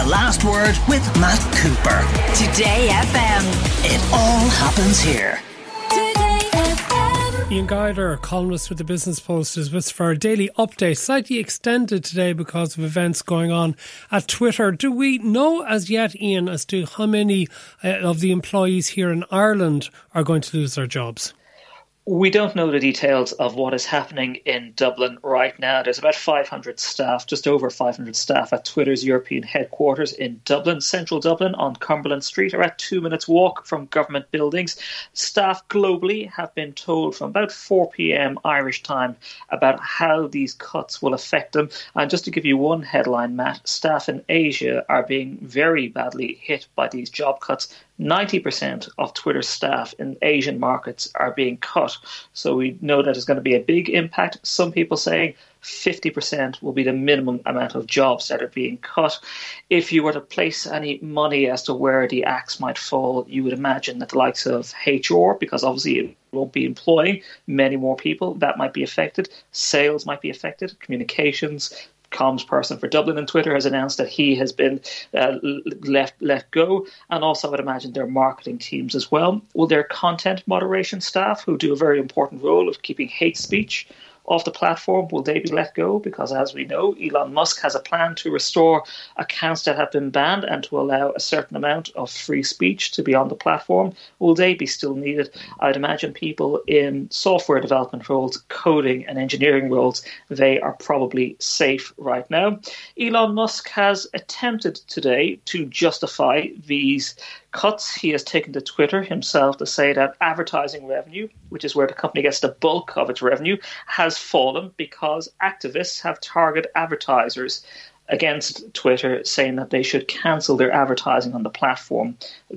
The Last Word with Matt Cooper. Today FM. It all happens here. Today FM Ian Guider, columnist with the Business Post, is with us for a daily update, slightly extended today because of events going on at Twitter. Do we know as yet, Ian, as to how many uh, of the employees here in Ireland are going to lose their jobs? We don't know the details of what is happening in Dublin right now. There's about 500 staff, just over 500 staff at Twitter's European headquarters in Dublin, central Dublin, on Cumberland Street, at two minutes' walk from government buildings. Staff globally have been told from about 4 p.m. Irish time about how these cuts will affect them. And just to give you one headline, Matt, staff in Asia are being very badly hit by these job cuts. 90% of Twitter staff in Asian markets are being cut. So we know that there's going to be a big impact. Some people saying 50% will be the minimum amount of jobs that are being cut. If you were to place any money as to where the axe might fall, you would imagine that the likes of HR, because obviously it won't be employing many more people, that might be affected. Sales might be affected, communications, comms person for Dublin and Twitter has announced that he has been uh, left let go, and also I would imagine their marketing teams as well. Will their content moderation staff, who do a very important role of keeping hate speech off the platform? Will they be let go? Because as we know, Elon Musk has a plan to restore accounts that have been banned and to allow a certain amount of free speech to be on the platform. Will they be still needed? I'd imagine people in software development roles, coding and engineering roles, they are probably safe right now. Elon Musk has attempted today to justify these cuts he has taken to Twitter himself to say that advertising revenue, which is where the company gets the bulk of its revenue, has fallen because activists have targeted advertisers against Twitter, saying that they should cancel their advertising on the platform,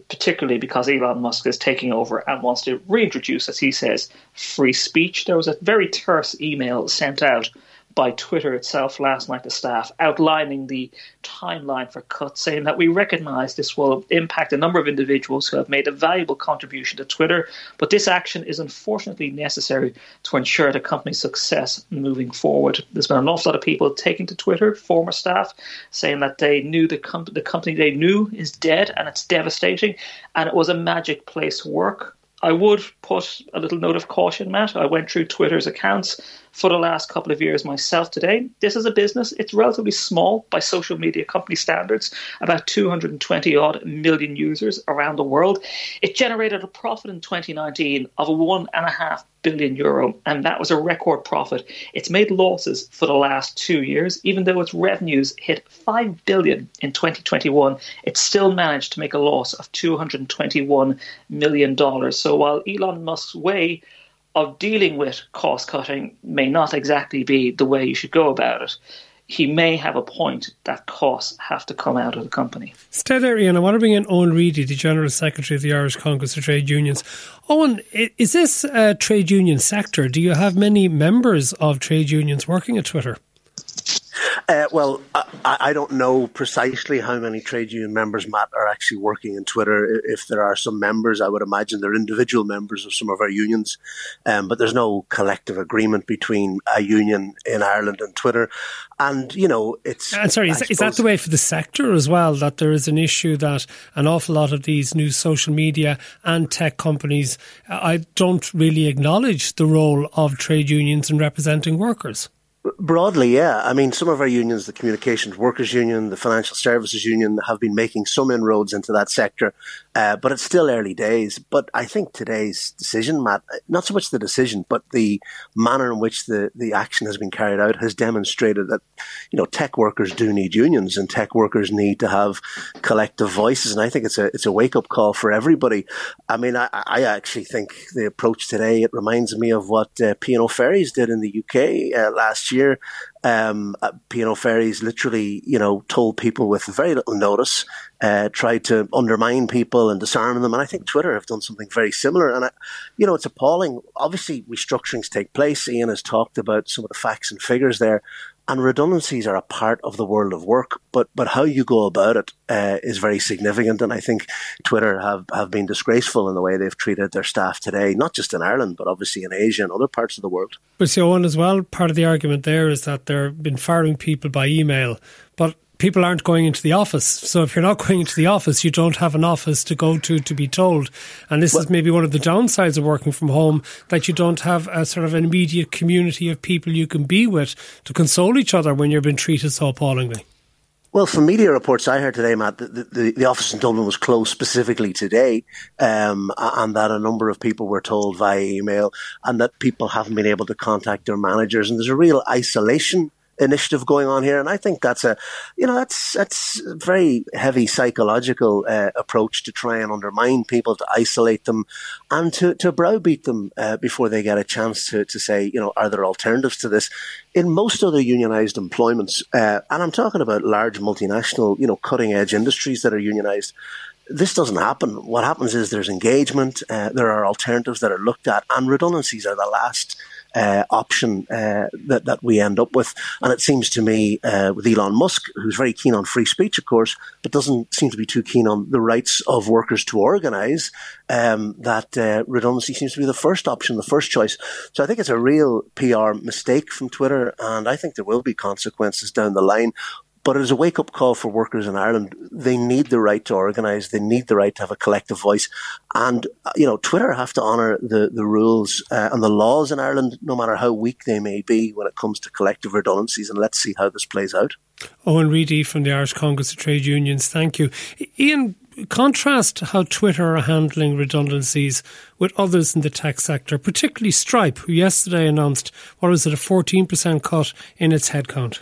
particularly because Elon Musk is taking over and wants to reintroduce, as he says, free speech. There was a very terse email sent out by Twitter itself last night the staff, outlining the timeline for cuts, saying that we recognize this will impact a number of individuals who have made a valuable contribution to Twitter, but this action is unfortunately necessary to ensure the company's success moving forward. There's been an awful lot of people taking to Twitter, former staff, saying that they knew the, com- the company they knew is dead and it's devastating, and it was a magic place to work. I would put a little note of caution, Matt. I went through Twitter's accounts for the last couple of years myself today. This is a business, it's relatively small by social media company standards, about 220 odd million users around the world. It generated a profit in 2019 of one and a half billion euro, and that was a record profit. It's made losses for the last two years, even though its revenues hit 5 billion in 2021. It still managed to make a loss of 221 million dollars. So while Elon Musk's way of dealing with cost cutting may not exactly be the way you should go about it. He may have a point that costs have to come out of the company. Stay there, Ian. I want to bring in Owen Reidy, the General Secretary of the Irish Congress of Trade Unions. Owen, is this a trade union sector? Do you have many members of trade unions working at Twitter? Uh, well, I, I, don't know precisely how many trade union members, Matt, are actually working in Twitter. If there are some members, I would imagine they're individual members of some of our unions, um, but there's no collective agreement between a union in Ireland and Twitter. And, you know, it's. And sorry, is, is that the way for the sector as well? That there is an issue that an awful lot of these new social media and tech companies uh, I don't really acknowledge the role of trade unions in representing workers? Broadly, yeah. I mean, some of our unions, the Communications Workers Union, the Financial Services Union, have been making some inroads into that sector, uh, but it's still early days. But I think today's decision, Matt, not so much the decision, but the manner in which the, the action has been carried out has demonstrated that, you know, tech workers do need unions and tech workers need to have collective voices. And I think it's a, it's a wake up call for everybody. I mean, I, I actually think the approach today, it reminds me of what uh, P&O Ferries did in the UK uh, last year Um, uh, P&O Ferries literally, you know, told people with very little notice, uh, tried to undermine people and disarm them. And I think Twitter have done something very similar. And, I, you know, it's appalling. Obviously, restructurings take place. Ian has talked about some of the facts and figures there and redundancies are a part of the world of work, but but how you go about it uh, is very significant. And I think Twitter have, have been disgraceful in the way they've treated their staff today, not just in Ireland, but obviously in Asia and other parts of the world. But so on as well, part of the argument there is that they've been firing people by email, but people aren't going into the office. So if you're not going into the office, you don't have an office to go to to be told. And this well, is maybe one of the downsides of working from home that you don't have a sort of an immediate community of people you can be with to console each other when you're being treated so appallingly. Well, from media reports I heard today, Matt, the, the, the office in Dublin was closed specifically today, um, and that a number of people were told via email, and that people haven't been able to contact their managers, and there's a real isolation initiative going on here, and I think that's a, you know, that's that's a very heavy psychological uh, approach to try and undermine people, to isolate them, and to to browbeat them uh, before they get a chance to to say, you know, are there alternatives to this? In most other unionized employments, uh, and I'm talking about large multinational, you know, cutting edge industries that are unionized this doesn't happen. What happens is there's engagement, uh, there are alternatives that are looked at, and redundancies are the last uh, option uh, that that we end up with. And it seems to me uh, with Elon Musk, who's very keen on free speech, of course, but doesn't seem to be too keen on the rights of workers to organise, um, that uh, redundancy seems to be the first option, the first choice. So I think it's a real PR mistake from Twitter, and I think there will be consequences down the line. But it is a wake up call for workers in Ireland. They need the right to organise. They need the right to have a collective voice. And, uh, you know, Twitter have to honour the, the rules uh, and the laws in Ireland, no matter how weak they may be when it comes to collective redundancies. And let's see how this plays out. Owen Reidy from the Irish Congress of Trade Unions, thank you. Ian, contrast how Twitter are handling redundancies with others in the tech sector, particularly Stripe, who yesterday announced, what was it, a 14% cut in its headcount.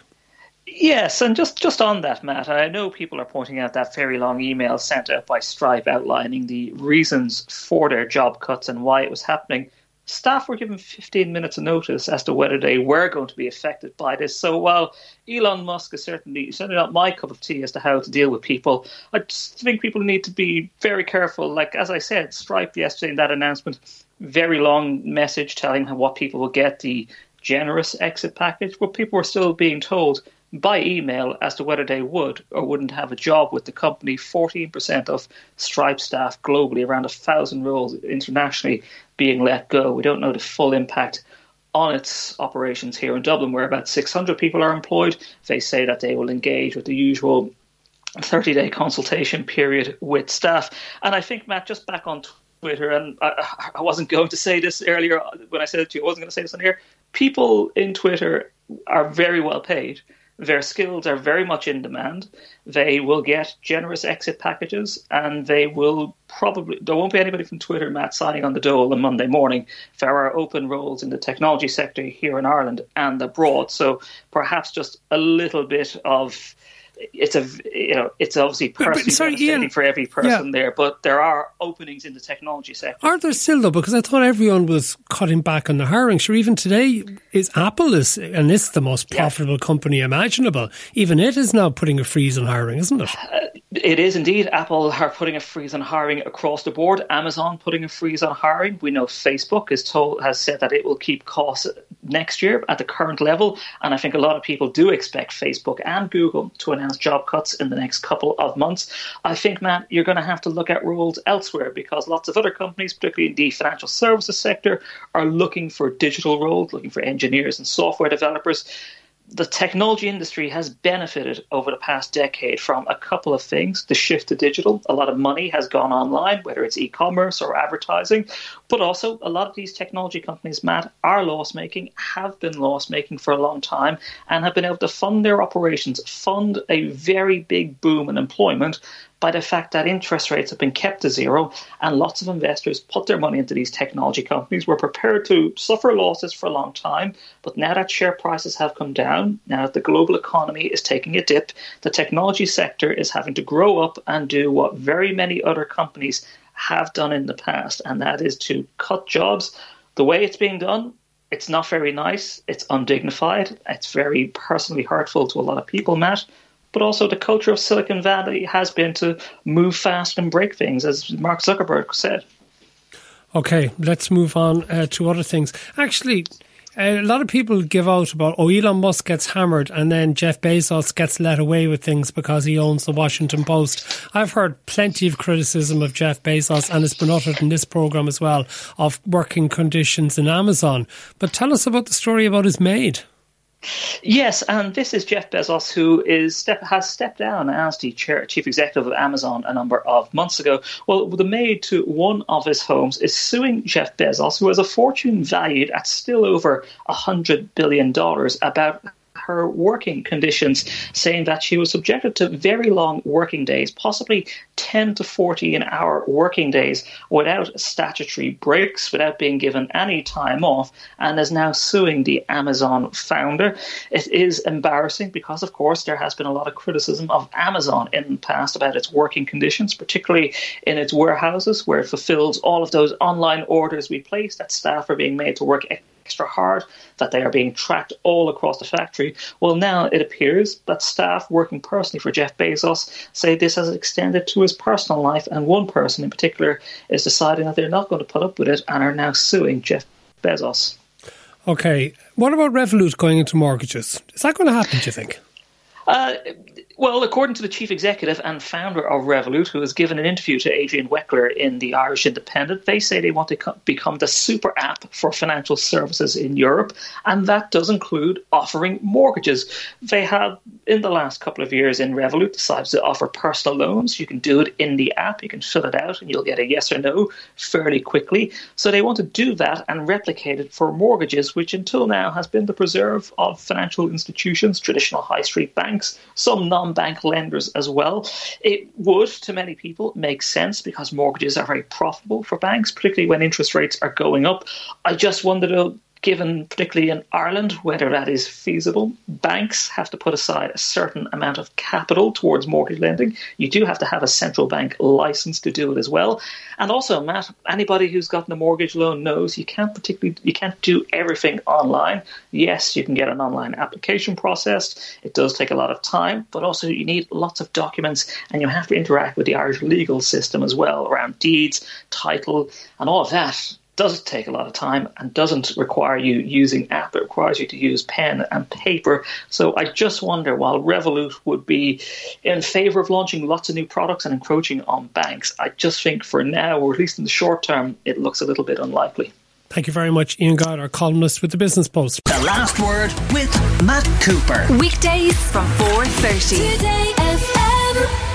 Yes, and just, just on that, Matt, I know people are pointing out that very long email sent out by Stripe outlining the reasons for their job cuts and why it was happening. Staff were given 15 minutes of notice as to whether they were going to be affected by this. So while Elon Musk is certainly certainly not my cup of tea as to how to deal with people, I just think people need to be very careful. Like as I said, Stripe yesterday in that announcement, very long message telling what people will get the generous exit package, but people were still being told by email as to whether they would or wouldn't have a job with the company. 14% of Stripe staff globally, around a thousand roles internationally, being let go. We don't know the full impact on its operations here in Dublin, where about 600 people are employed. They say that they will engage with the usual 30 day consultation period with staff. And I think, Matt, just back on Twitter, and I, I wasn't going to say this earlier when I said it to you, I wasn't going to say this on here. People in Twitter are very well paid their skills are very much in demand. They will get generous exit packages, and they will probably there won't be anybody from Twitter, Matt, signing on the dole on Monday morning. There are open roles in the technology sector here in Ireland and abroad, so perhaps just a little bit of it's a you know it's obviously personally but, sorry, Ian, for every person yeah. there, but there are openings in the technology sector. Are there still though? Because I thought everyone was cutting back on the hiring. Sure, even today is Apple is and it's the most profitable yeah. company imaginable. Even it is now putting a freeze on hiring, isn't it? Uh, it is indeed. Apple are putting a freeze on hiring across the board. Amazon putting a freeze on hiring. We know Facebook is told has said that it will keep costs next year at the current level, and I think a lot of people do expect Facebook and Google to announce job cuts in the next couple of months. I think, Matt, you're going to have to look at roles elsewhere because lots of other companies, particularly in the financial services sector, are looking for digital roles, looking for engineers and software developers the technology industry has benefited over the past decade from a couple of things. The shift to digital, a lot of money has gone online, whether it's e commerce or advertising, but also a lot of these technology companies, Matt, are loss making, have been loss making for a long time, and have been able to fund their operations, fund a very big boom in employment by the fact that interest rates have been kept to zero and lots of investors put their money into these technology companies, were prepared to suffer losses for a long time. But now that share prices have come down, now that the global economy is taking a dip, the technology sector is having to grow up and do what very many other companies have done in the past, and that is to cut jobs. The way it's being done, it's not very nice. It's undignified. It's very personally hurtful to a lot of people, Matt but also the culture of Silicon Valley has been to move fast and break things, as Mark Zuckerberg said. Okay, let's move on uh, to other things. Actually, a lot of people give out about, oh, Elon Musk gets hammered and then Jeff Bezos gets let away with things because he owns the Washington Post. I've heard plenty of criticism of Jeff Bezos and it's been uttered in this program as well of working conditions in Amazon. But tell us about the story about his maid. Yes, and this is Jeff Bezos, who is step, has stepped down as the chair, chief executive of Amazon a number of months ago. Well, the maid to one of his homes is suing Jeff Bezos, who has a fortune valued at still over $100 billion, about her working conditions, saying that she was subjected to very long working days, possibly 10 to 14 hour working days without statutory breaks, without being given any time off, and is now suing the Amazon founder. It is embarrassing because, of course, there has been a lot of criticism of Amazon in the past about its working conditions, particularly in its warehouses, where it fulfills all of those online orders we place that staff are being made to work extra hard, that they are being tracked all across the factory. Well, now it appears that staff working personally for Jeff Bezos say this has extended to his personal life, and one person in particular is deciding that they're not going to put up with it and are now suing Jeff Bezos. Okay, what about Revolut going into mortgages? Is that going to happen, do you think? Uh, well, according to the chief executive and founder of Revolut, who has given an interview to Adrian Weckler in the Irish Independent, they say they want to co- become the super app for financial services in Europe, and that does include offering mortgages. They have, in the last couple of years in Revolut, decided to offer personal loans. You can do it in the app, you can fill it out, and you'll get a yes or no fairly quickly. So they want to do that and replicate it for mortgages, which until now has been the preserve of financial institutions, traditional high street banks, some non bank lenders as well. It would, to many people, make sense because mortgages are very profitable for banks, particularly when interest rates are going up. I just wonder, though, given particularly in Ireland, whether that is feasible. Banks have to put aside a certain amount of capital towards mortgage lending. You do have to have a central bank license to do it as well. And also, Matt, anybody who's gotten a mortgage loan knows you can't particularly you can't do everything online. Yes, you can get an online application processed. It does take a lot of time, but also you need lots of documents and you have to interact with the Irish legal system as well around deeds, title, and all of that does it take a lot of time and doesn't require you using app. It requires you to use pen and paper. So I just wonder, while Revolut would be in favour of launching lots of new products and encroaching on banks, I just think for now, or at least in the short term, it looks a little bit unlikely. Thank you very much, Ian Guider, our columnist with the Business Post. The last word with Matt Cooper. Weekdays from 4.30. Today FM.